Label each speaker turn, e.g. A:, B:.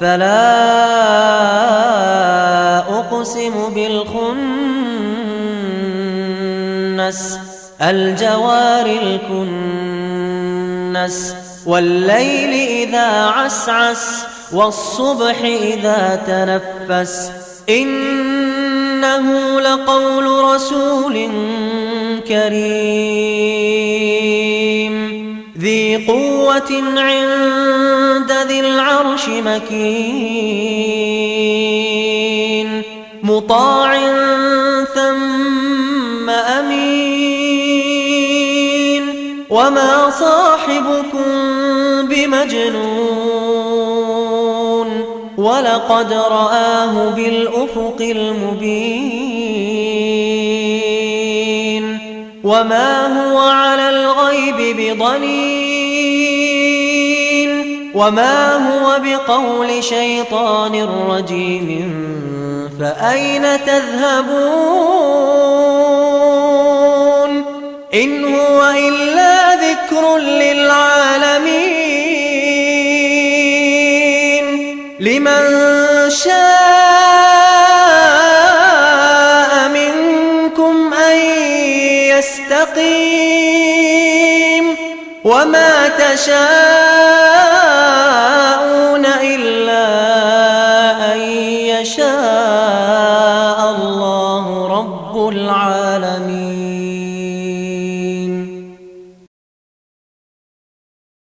A: فلا أقسم بالخنس الجوار الكنس والليل إذا عسعس والصبح إذا تنفس. إنه لقول رسول كريم. ذي قوة عند ذي العرش مكين. مطاع ثم أمين. وما صاحبكم بمجنون. ولقد رآه بالأفق المبين. وما هو على بضنين وما هو بقول شيطان رجيم. فأين تذهبون؟ إن هو إلا ذكر للعالمين. لمن شاء منكم أن يستقيم. وما تشاءون إلا أن يشاء الله رب العالمين